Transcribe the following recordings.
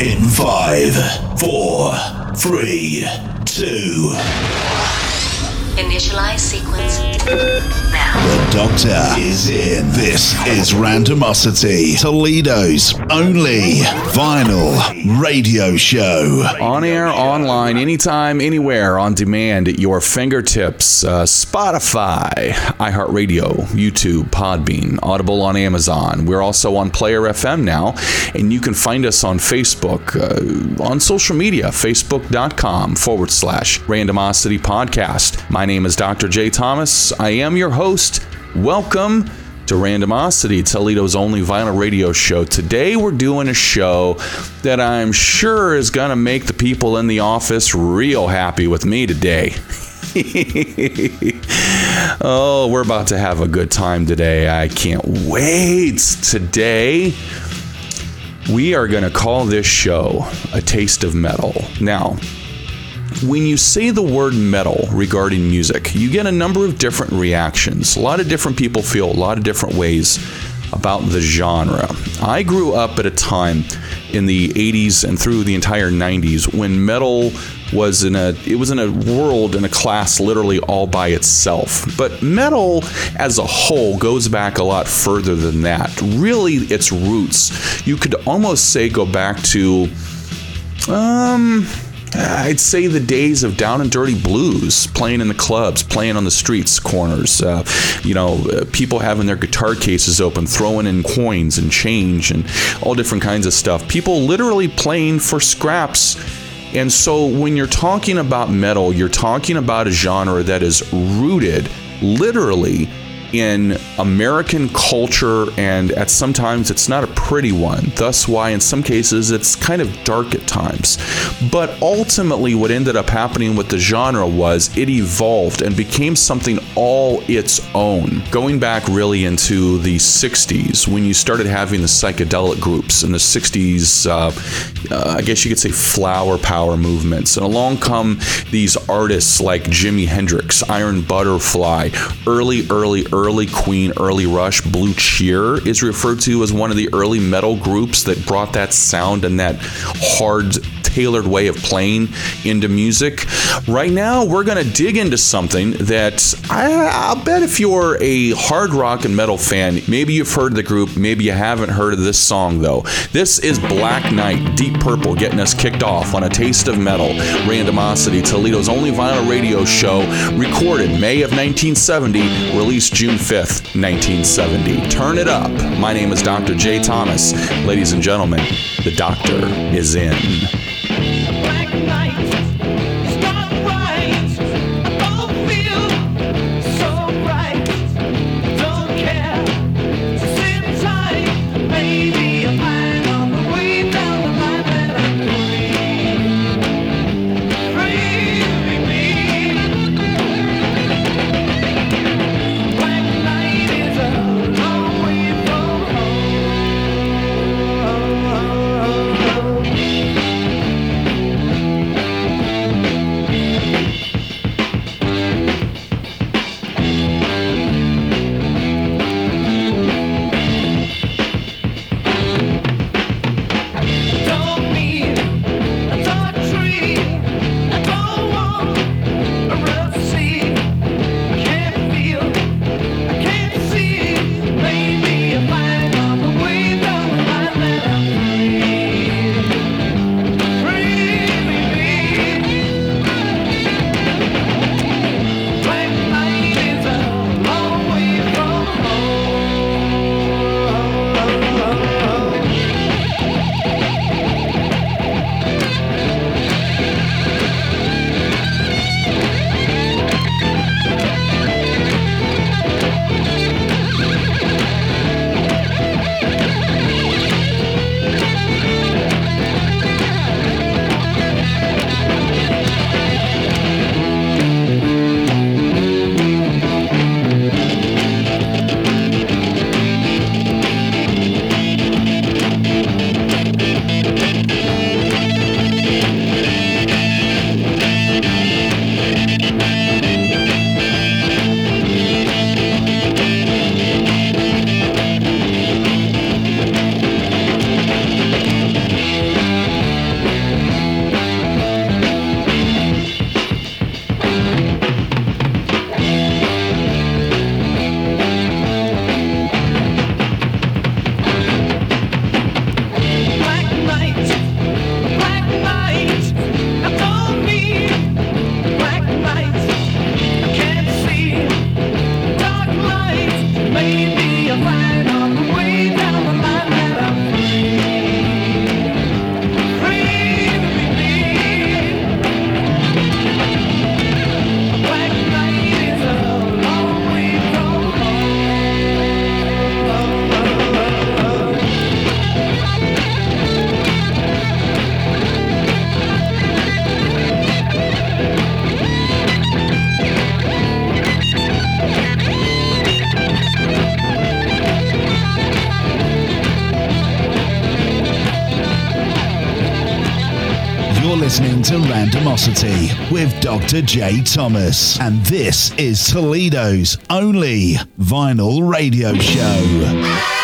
In five, four, three, two. Initialize sequence now. The Doctor is in. This is Randomosity, Toledo's only vinyl radio show. On air, online, anytime, anywhere, on demand at your fingertips. Uh, Spotify, iHeartRadio, YouTube, Podbean, Audible on Amazon. We're also on Player FM now, and you can find us on Facebook, uh, on social media, facebook.com forward slash randomosity podcast. My name is Dr. J. Thomas. I am your host. Welcome to Randomosity, Toledo's only vinyl radio show. Today we're doing a show that I'm sure is going to make the people in the office real happy with me today. oh, we're about to have a good time today. I can't wait. Today, we are going to call this show A Taste of Metal. Now, when you say the word metal regarding music, you get a number of different reactions. A lot of different people feel a lot of different ways about the genre. I grew up at a time in the 80s and through the entire 90s when metal was in a it was in a world in a class literally all by itself. But metal as a whole goes back a lot further than that. Really its roots you could almost say go back to um I'd say the days of down and dirty blues, playing in the clubs, playing on the streets corners. Uh, you know, uh, people having their guitar cases open, throwing in coins and change and all different kinds of stuff. People literally playing for scraps. And so when you're talking about metal, you're talking about a genre that is rooted literally in American culture, and at sometimes it's not a pretty one. Thus, why in some cases it's kind of dark at times. But ultimately, what ended up happening with the genre was it evolved and became something all its own. Going back really into the 60s, when you started having the psychedelic groups in the 60s, uh, uh, I guess you could say flower power movements, and along come these artists like Jimi Hendrix, Iron Butterfly, early, early, early Queen, early Rush, Blue Cheer is referred to as one of the early metal groups that brought that sound and that hard tailored way of playing into music. Right now, we're going to dig into something that I, will bet if you're a hard rock and metal fan, maybe you've heard the group, maybe you haven't heard of this song though. This is Black Night, Deep Purple, getting us kicked off on a taste of metal. Randomosity, Toledo's only vinyl radio show, recorded May of 1970, released June 5th, 1970. Turn it up. My name is Dr. J. Thomas. Ladies and gentlemen, the doctor is in. With Dr. J. Thomas, and this is Toledo's only vinyl radio show.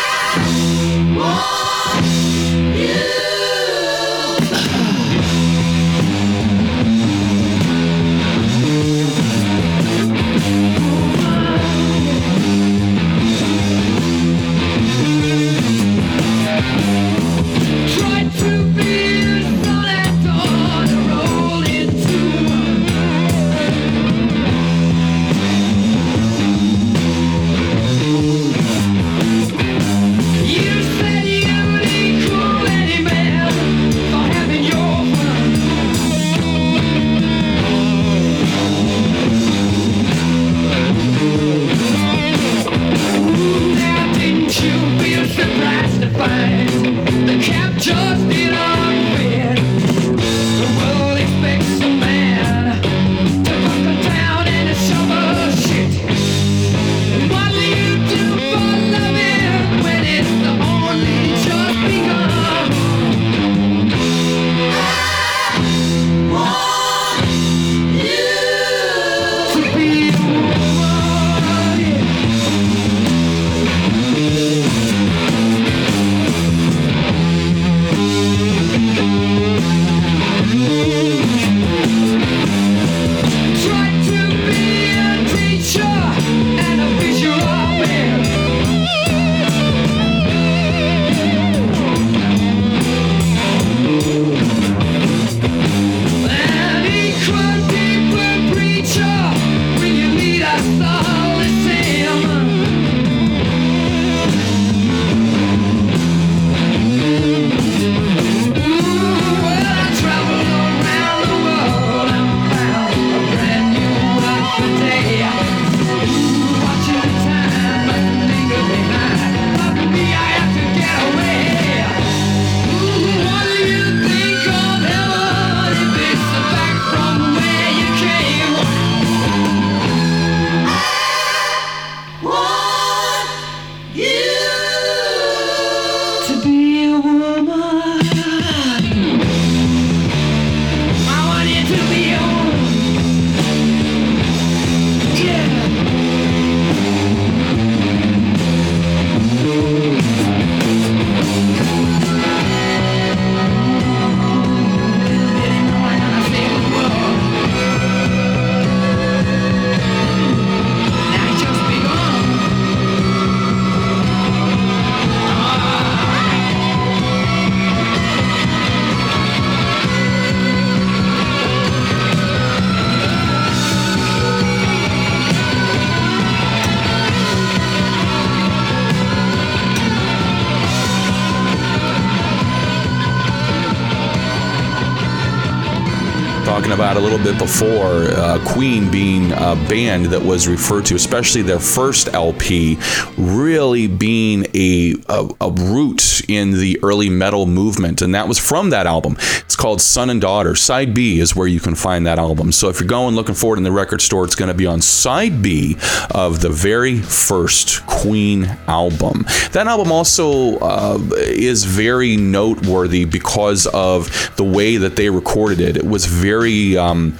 A little bit before, uh, Queen being a band that was referred to, especially their first LP, really being a, a, a root in the early metal movement. And that was from that album. It's called Son and Daughter. Side B is where you can find that album. So if you're going looking for it in the record store, it's going to be on side B of the very first Queen album. That album also uh, is very noteworthy because of the way that they recorded it. It was very um,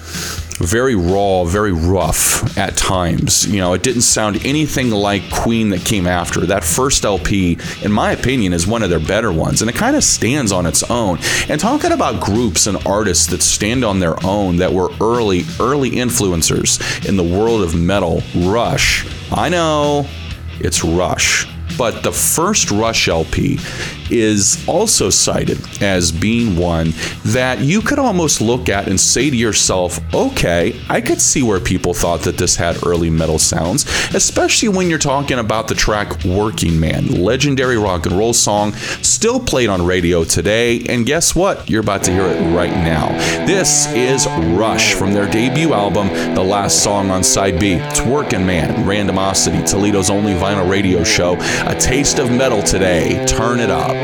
very raw, very rough at times. You know, it didn't sound anything like Queen that came after. That first LP, in my opinion, is one of their better ones, and it kind of stands on its own. And talking about groups and artists that stand on their own that were early, early influencers in the world of metal, Rush. I know it's Rush. But the first Rush LP is also cited as being one that you could almost look at and say to yourself, okay, I could see where people thought that this had early metal sounds, especially when you're talking about the track Working Man, legendary rock and roll song, still played on radio today. And guess what? You're about to hear it right now. This is Rush from their debut album, the last song on side B. It's Working Man, Randomosity, Toledo's only vinyl radio show. A taste of metal today. Turn it up.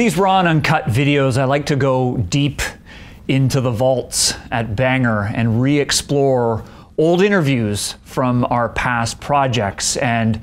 These raw and uncut videos, I like to go deep into the vaults at Banger and re explore old interviews from our past projects. And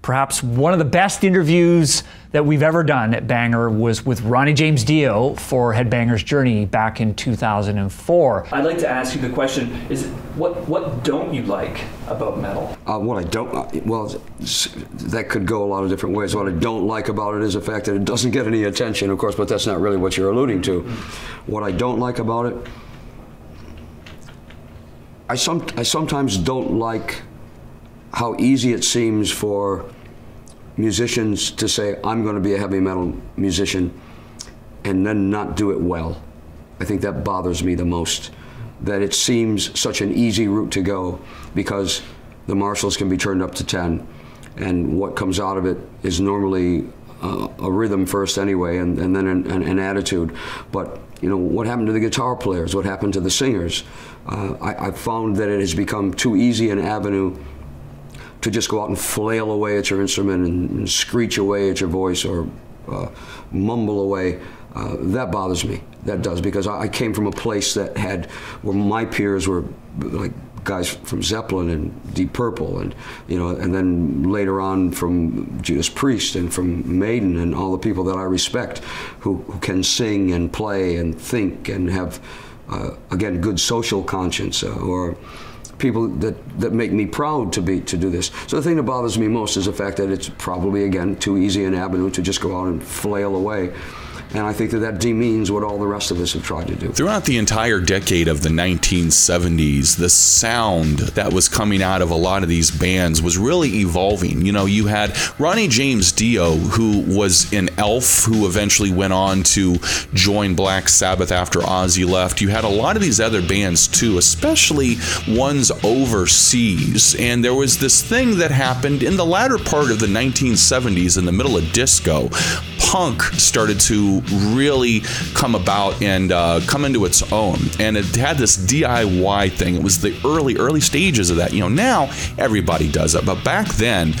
perhaps one of the best interviews that we've ever done at Banger was with Ronnie James Dio for Headbanger's Journey back in 2004. I'd like to ask you the question is what what don't you like about metal? Uh, what I don't, uh, well, that could go a lot of different ways. What I don't like about it is the fact that it doesn't get any attention, of course, but that's not really what you're alluding to. What I don't like about it, I, some, I sometimes don't like how easy it seems for musicians to say, I'm going to be a heavy metal musician, and then not do it well. I think that bothers me the most. That it seems such an easy route to go because the Marshalls can be turned up to 10, and what comes out of it is normally uh, a rhythm first anyway, and, and then an, an, an attitude. But you know what happened to the guitar players? What happened to the singers? Uh, I, I've found that it has become too easy an avenue to just go out and flail away at your instrument and, and screech away at your voice or uh, mumble away, uh, that bothers me. That does because I, came from a place that had where my peers were like guys from Zeppelin and Deep Purple and you know and then later on from Judas Priest and from Maiden and all the people that I respect who, who can sing and play and think and have uh, again good social conscience uh, or people that, that make me proud to be to do this. So the thing that bothers me most is the fact that it's probably again too easy an avenue to just go out and flail away. And I think that that demeans what all the rest of us have tried to do. Throughout the entire decade of the 1970s, the sound that was coming out of a lot of these bands was really evolving. You know, you had Ronnie James Dio, who was an elf, who eventually went on to join Black Sabbath after Ozzy left. You had a lot of these other bands too, especially ones overseas. And there was this thing that happened in the latter part of the 1970s, in the middle of disco. Punk started to really come about and uh, come into its own. And it had this DIY thing. It was the early, early stages of that. You know, now everybody does it. But back then,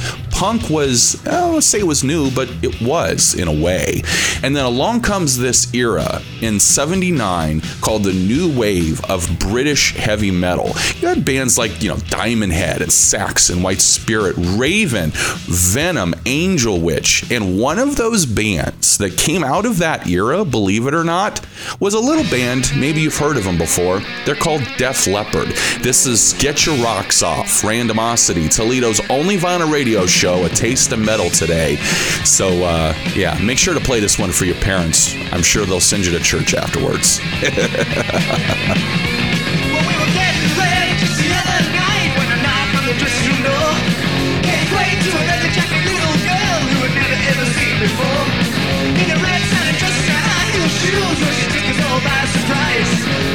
punk was, I don't want to say it was new, but it was in a way. And then along comes this era in 79 called the new wave of British heavy metal. You had bands like, you know, Diamond Head and Saxon, White Spirit, Raven, Venom, Angel Witch. And one of those bands that came out of that era, believe it or not, was a little band. Maybe you've heard of them before. They're called Def Leppard. This is Get Your Rocks Off, Randomosity, Toledo's only vinyl radio show, A Taste of Metal today. So, uh, yeah, make sure to play this one for your parents. I'm sure they'll send you to church afterwards.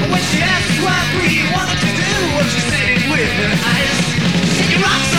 When she she asked what we wanted to do, well, she said it with her eyes. Your rocks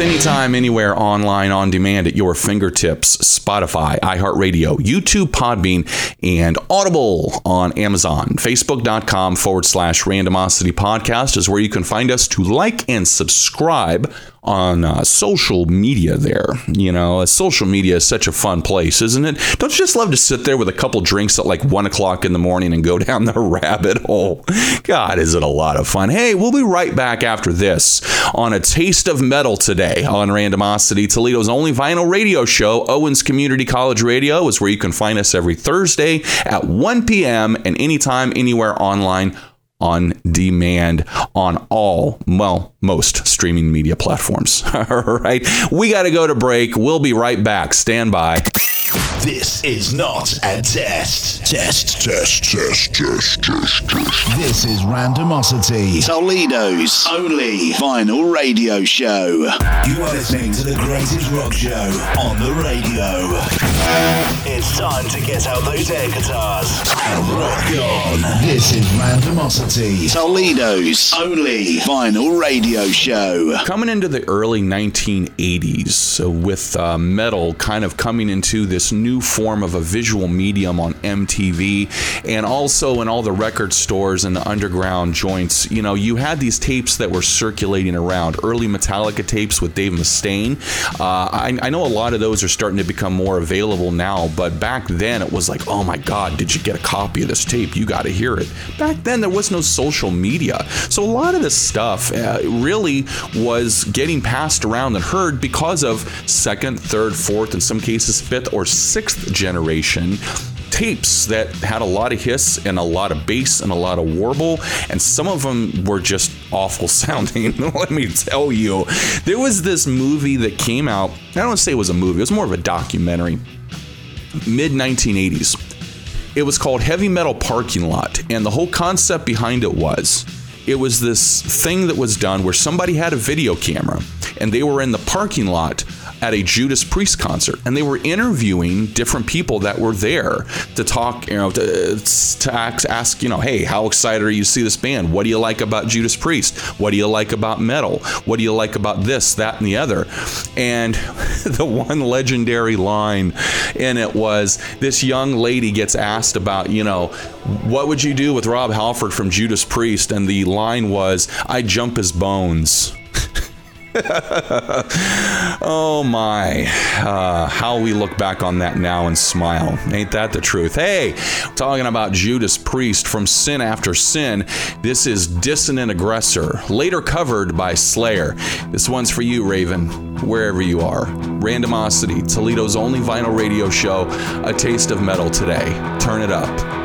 anytime, anywhere, online, on demand at your fingertips. Spotify, iHeartRadio, YouTube, Podbean, and Audible on Amazon. Facebook.com forward slash randomosity podcast is where you can find us to like and subscribe on uh, social media there. You know, uh, social media is such a fun place, isn't it? Don't you just love to sit there with a couple drinks at like one o'clock in the morning and go down the rabbit hole? God, is it a lot of fun? Hey, we'll be right back after this on a taste of metal today on Randomosity, Toledo's only vinyl radio show. Owens Community College Radio is where you can find us every Thursday at 1 p.m. and anytime, anywhere online on demand on all, well, most streaming media platforms. All right. We got to go to break. We'll be right back. Stand by. This is not a test. Test, test, test, test, test, test. This is Randomosity, Toledo's only vinyl radio show. You are listening to the greatest rock show on the radio. It's time to get out those air guitars and rock on. This is Randomosity, Toledo's only vinyl radio show. Coming into the early 1980s, so with uh, metal kind of coming into this new form of a visual medium on MTV and also in all the record stores and the underground joints, you know, you had these tapes that were circulating around. Early Metallica tapes with Dave Mustaine. Uh, I, I know a lot of those are starting to become more available now, but back then it was like, oh my God, did you get a copy of this tape? You got to hear it. Back then there was no social media. So a lot of this stuff uh, really was getting passed around and heard because of second, third, fourth, in some cases, fifth or sixth generation tapes that had a lot of hiss and a lot of bass and a lot of warble, and some of them were just awful sounding. Let me tell you, there was this movie that came out. I don't say it was a movie; it was more of a documentary. Mid 1980s. It was called Heavy Metal Parking Lot, and the whole concept behind it was it was this thing that was done where somebody had a video camera and they were in the parking lot at a Judas Priest concert and they were interviewing different people that were there to talk, you know, to, to ask, ask, you know, hey, how excited are you to see this band? What do you like about Judas Priest? What do you like about metal? What do you like about this, that, and the other? And the one legendary line in it was this young lady gets asked about, you know, what would you do with Rob Halford from Judas Priest? And the line was, I jump his bones. oh my, uh, how we look back on that now and smile. Ain't that the truth? Hey, talking about Judas Priest from Sin After Sin, this is Dissident Aggressor, later covered by Slayer. This one's for you, Raven, wherever you are. Randomosity, Toledo's only vinyl radio show, a taste of metal today. Turn it up.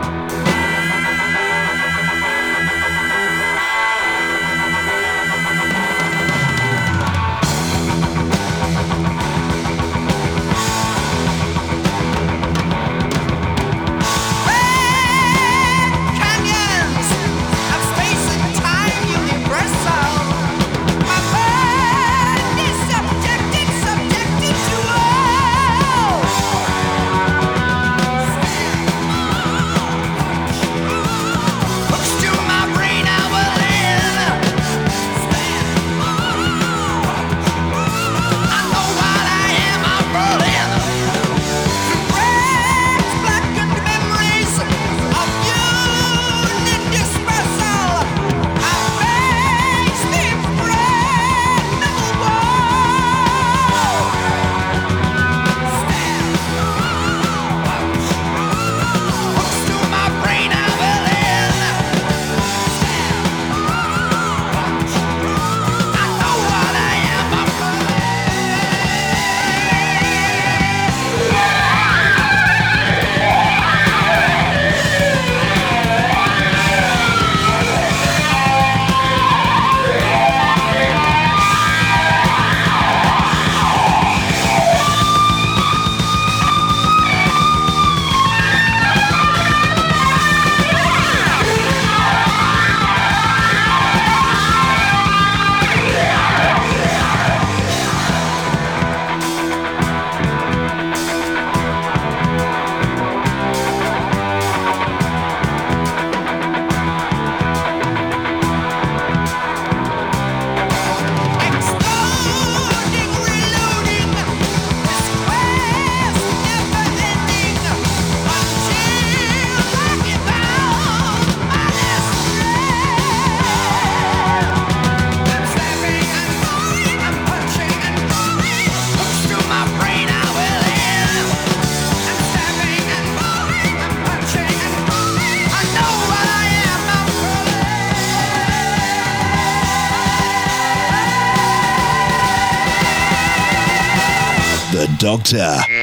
Doctor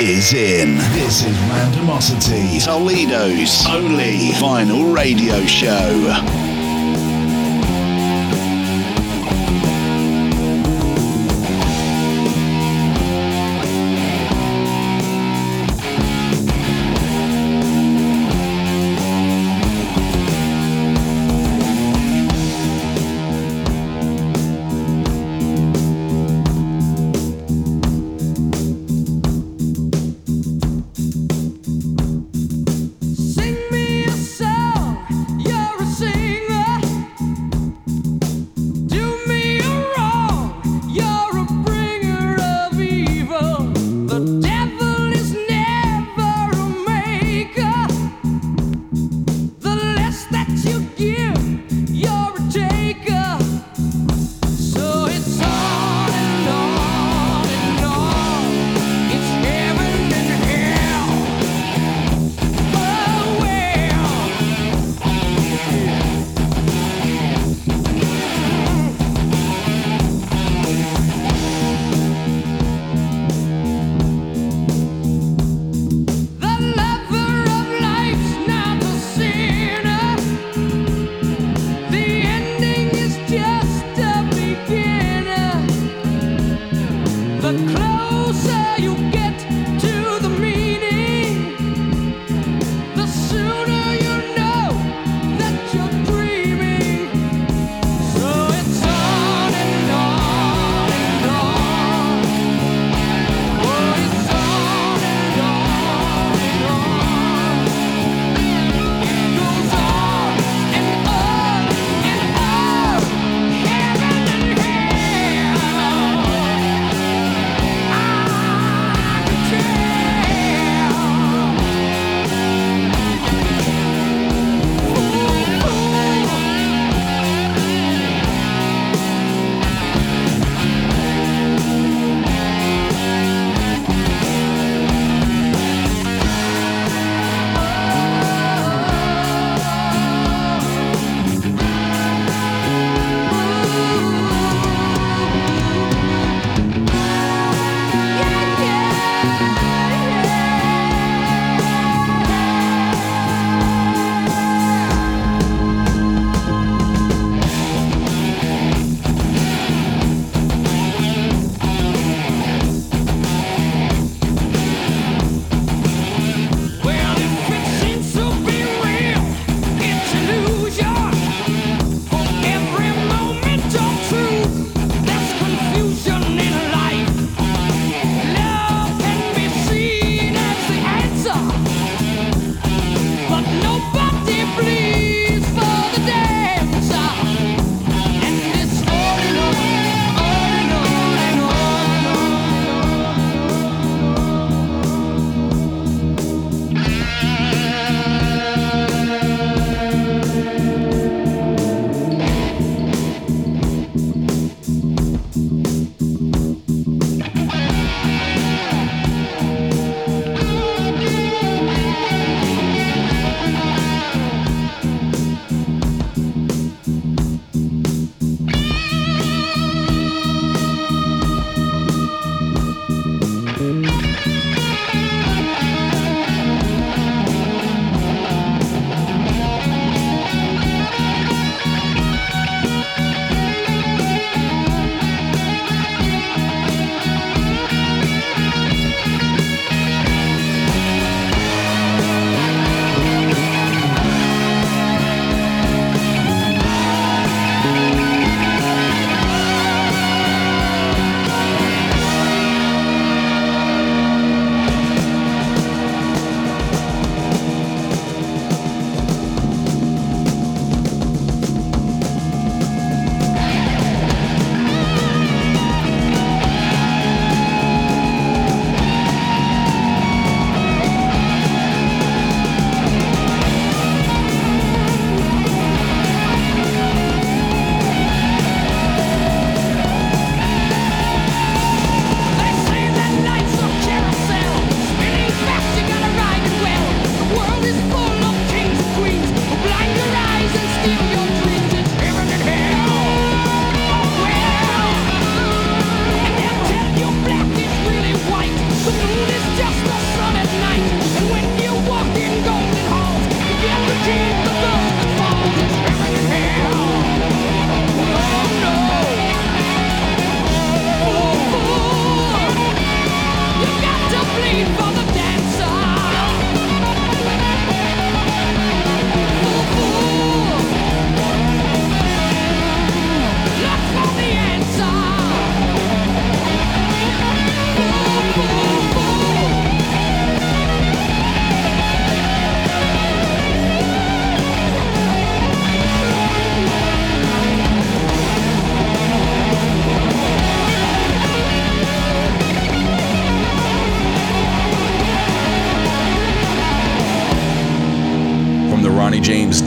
is in. This is Randomosity, Toledo's only vinyl radio show.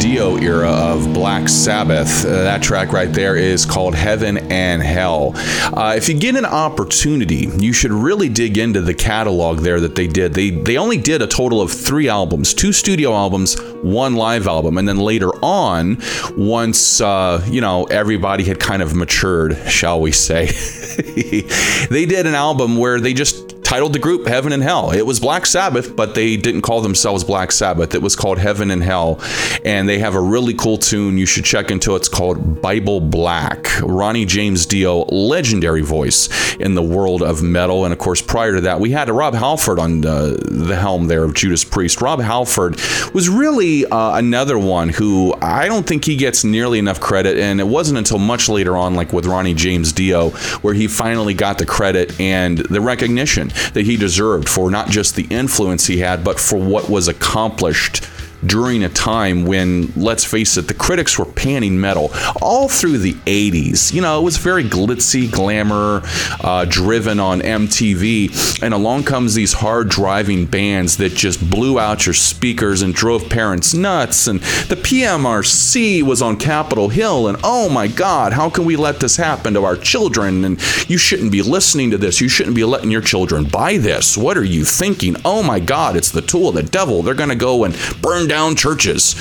Dio era of Black Sabbath. Uh, that track right there is called Heaven and Hell. Uh, if you get an opportunity, you should really dig into the catalog there that they did. They they only did a total of three albums, two studio albums, one live album, and then later on, once uh, you know everybody had kind of matured, shall we say, they did an album where they just titled the group Heaven and Hell. It was Black Sabbath, but they didn't call themselves Black Sabbath. It was called Heaven and Hell. And they have a really cool tune you should check into. It's called Bible Black. Ronnie James Dio, legendary voice in the world of metal. And of course, prior to that, we had Rob Halford on uh, the helm there of Judas Priest. Rob Halford was really uh, another one who I don't think he gets nearly enough credit. And it wasn't until much later on, like with Ronnie James Dio, where he finally got the credit and the recognition that he deserved for not just the influence he had, but for what was accomplished during a time when, let's face it, the critics were panning metal all through the 80s. You know, it was very glitzy, glamour, uh, driven on MTV. And along comes these hard driving bands that just blew out your speakers and drove parents nuts. And the PMRC was on Capitol Hill. And oh my God, how can we let this happen to our children? And you shouldn't be listening to this. You shouldn't be letting your children buy this. What are you thinking? Oh my God, it's the tool of the devil. They're going to go and burn down churches.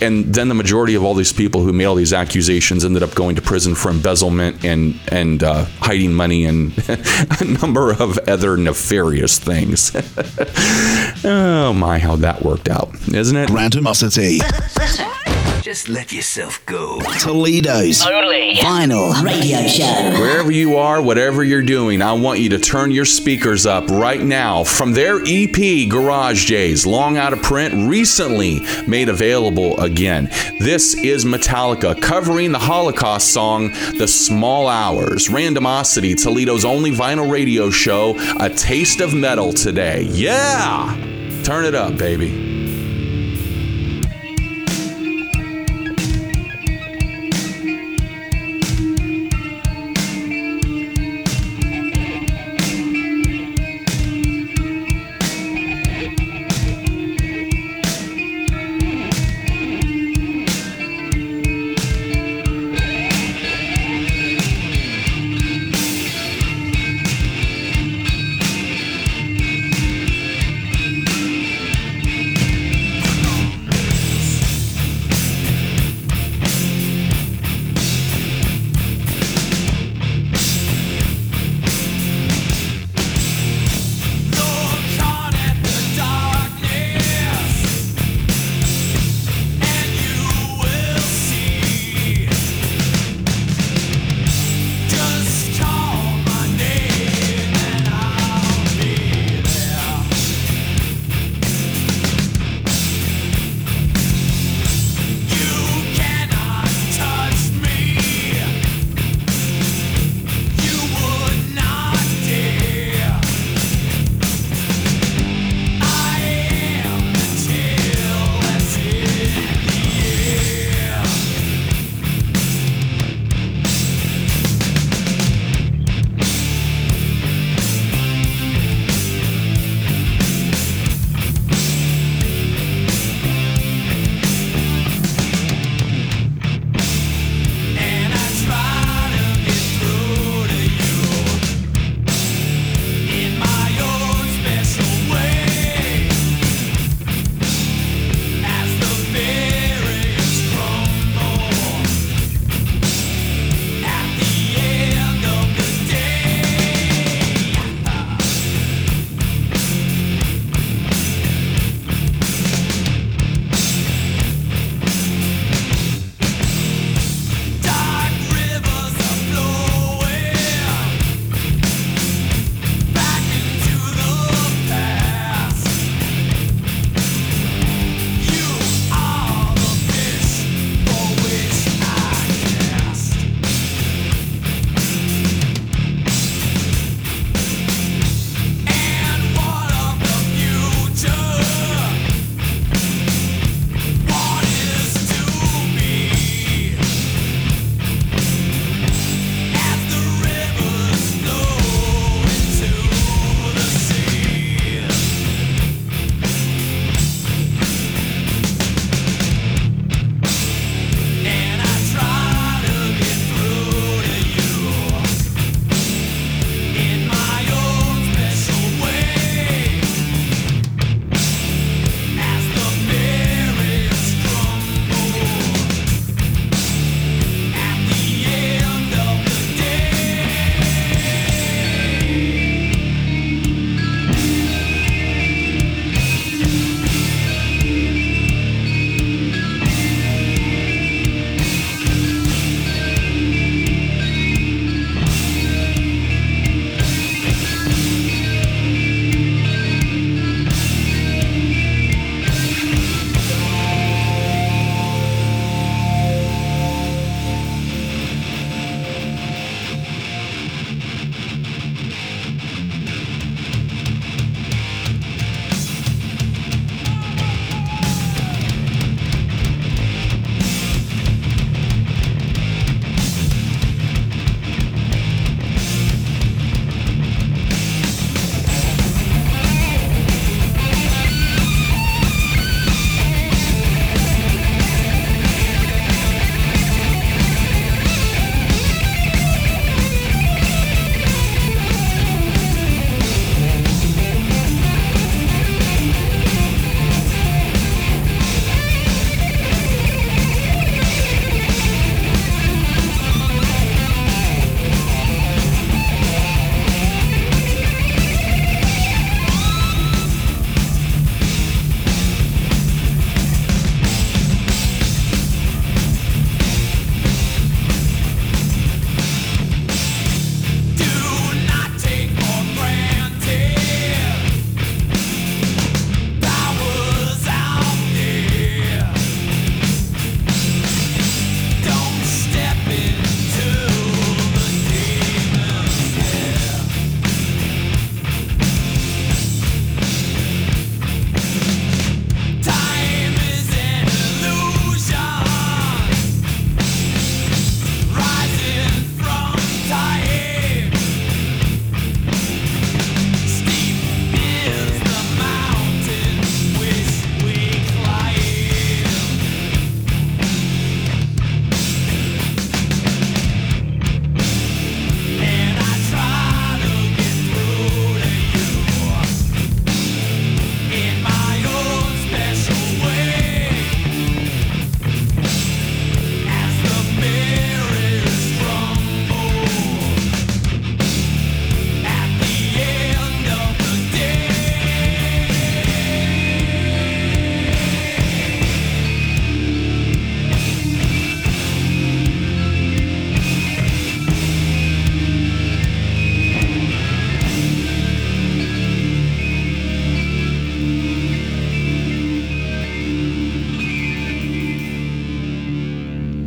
And then the majority of all these people who made all these accusations ended up going to prison for embezzlement and and uh, hiding money and a number of other nefarious things. oh my, how that worked out, isn't it? Randomosity. Just let yourself go. Toledo's Only. Vinyl Radio Show. Wherever you are, whatever you're doing, I want you to turn your speakers up right now from their EP, Garage Days, long out of print, recently made available again. This is Metallica covering the Holocaust song, The Small Hours. Randomosity, Toledo's only vinyl radio show, a taste of metal today. Yeah! Turn it up, baby.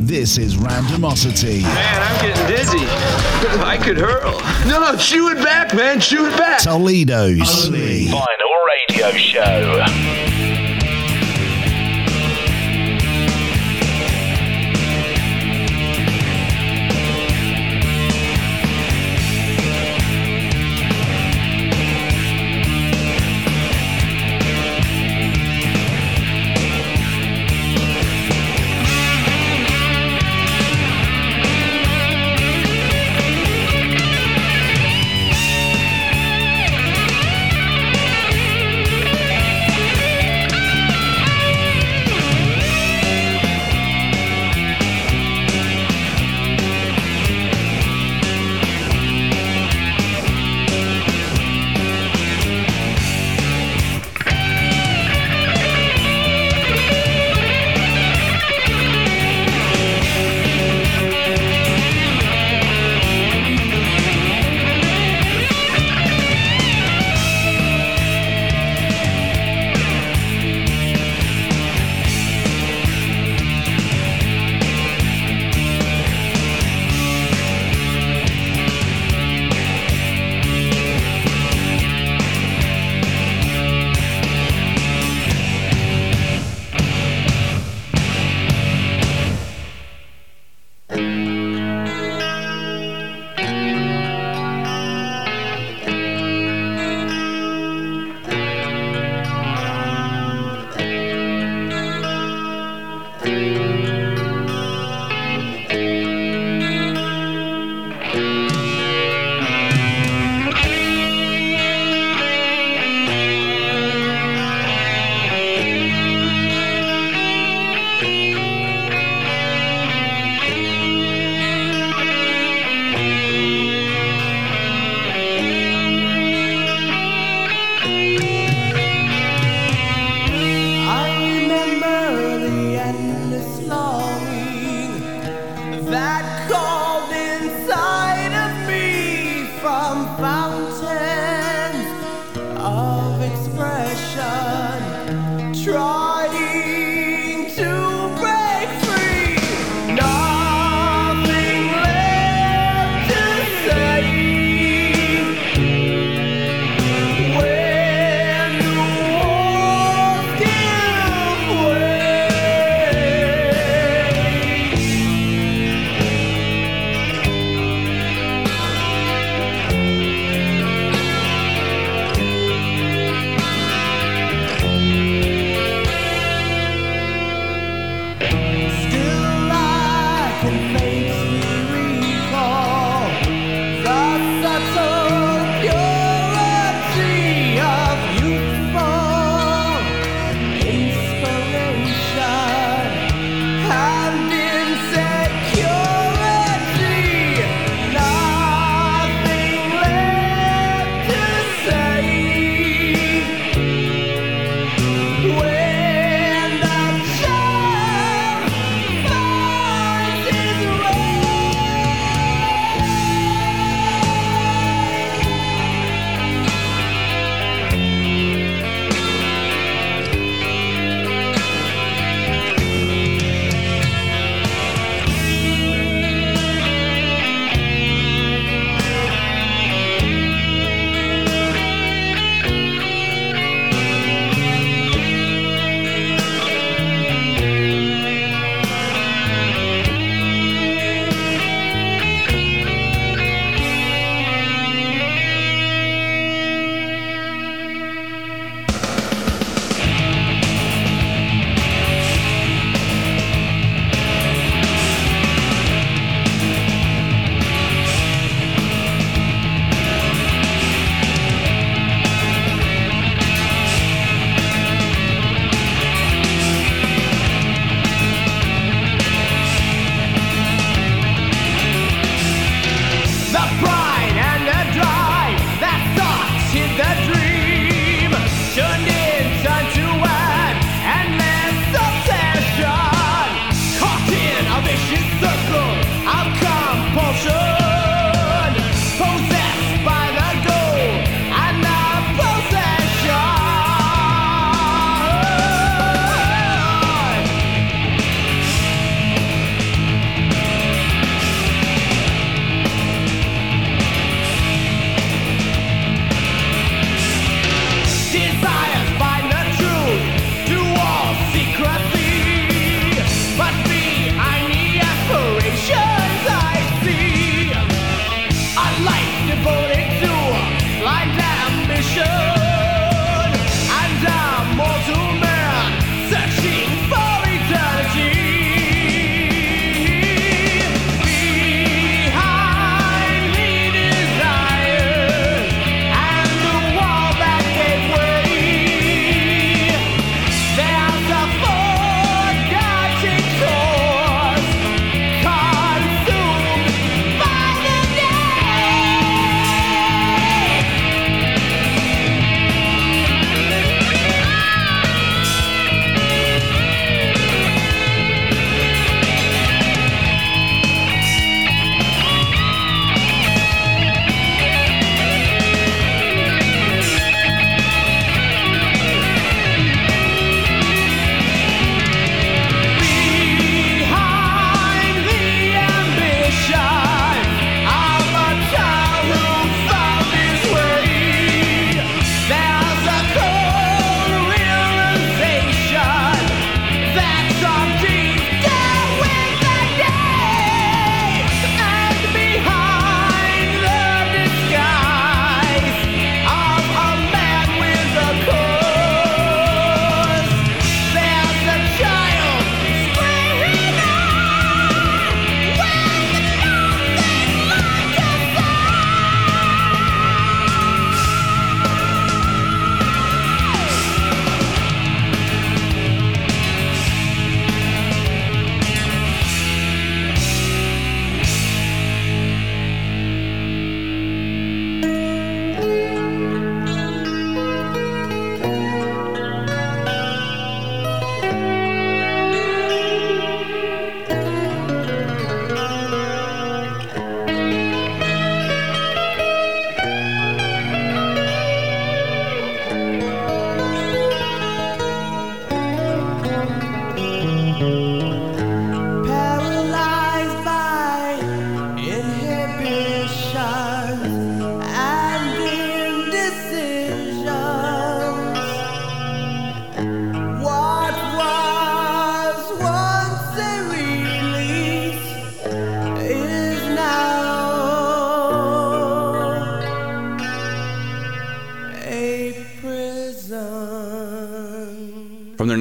This is Randomosity. Man, I'm getting dizzy. I could hurl. No, no, chew it back, man. Chew it back. Toledo's only Vinyl Radio Show.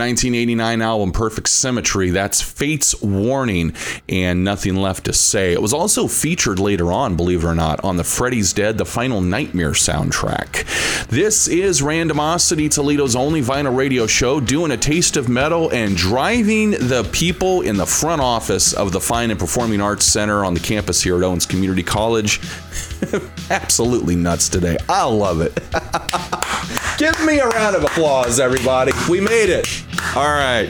1989 album Perfect Symmetry. That's Fates Warning and Nothing Left to Say. It was also featured later on, believe it or not, on the Freddy's Dead, the Final Nightmare soundtrack. This is Randomosity, Toledo's only vinyl radio show, doing a taste of metal and driving the people in the front office of the Fine and Performing Arts Center on the campus here at Owens Community College. Absolutely nuts today. I love it. Give me a round of applause, everybody. We made it. All right.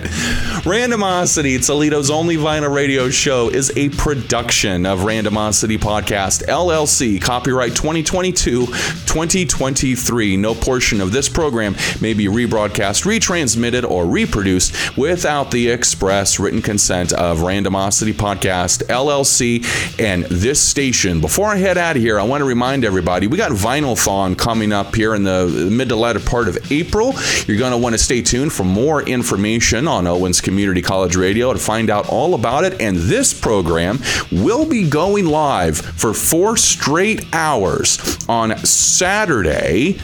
Randomosity, Toledo's only vinyl radio show, is a production of Randomosity Podcast, LLC, copyright 2022 2023. No portion of this program may be rebroadcast, retransmitted, or reproduced without the express written consent of Randomosity Podcast, LLC, and this station. Before I head out of here, I want to remind everybody we got Vinyl Vinylthon coming up here in the mid to latter part of April. You're going to want to stay tuned for more information on Owens Community College Radio to find out all about it. And this program will be going live for four straight hours on Saturday,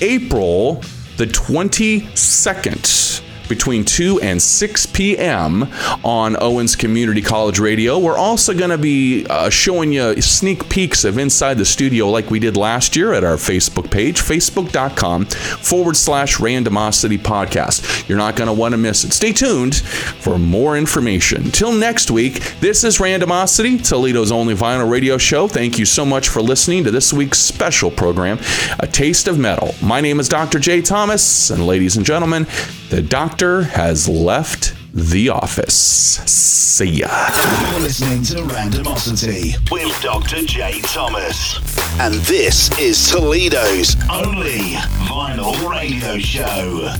April the 22nd between 2 and 6 p.m. on Owens Community College Radio. We're also going to be uh, showing you sneak peeks of inside the studio like we did last year at our Facebook page, facebook.com forward slash randomosity podcast. You're not going to want to miss it. Stay tuned for more information. Till next week, this is Randomosity, Toledo's only vinyl radio show. Thank you so much for listening to this week's special program, A Taste of Metal. My name is Dr. J. Thomas, and ladies and gentlemen, the doctor has left the office. See ya. You're listening to Randomosity with Dr. J. Thomas. And this is Toledo's only vinyl radio show.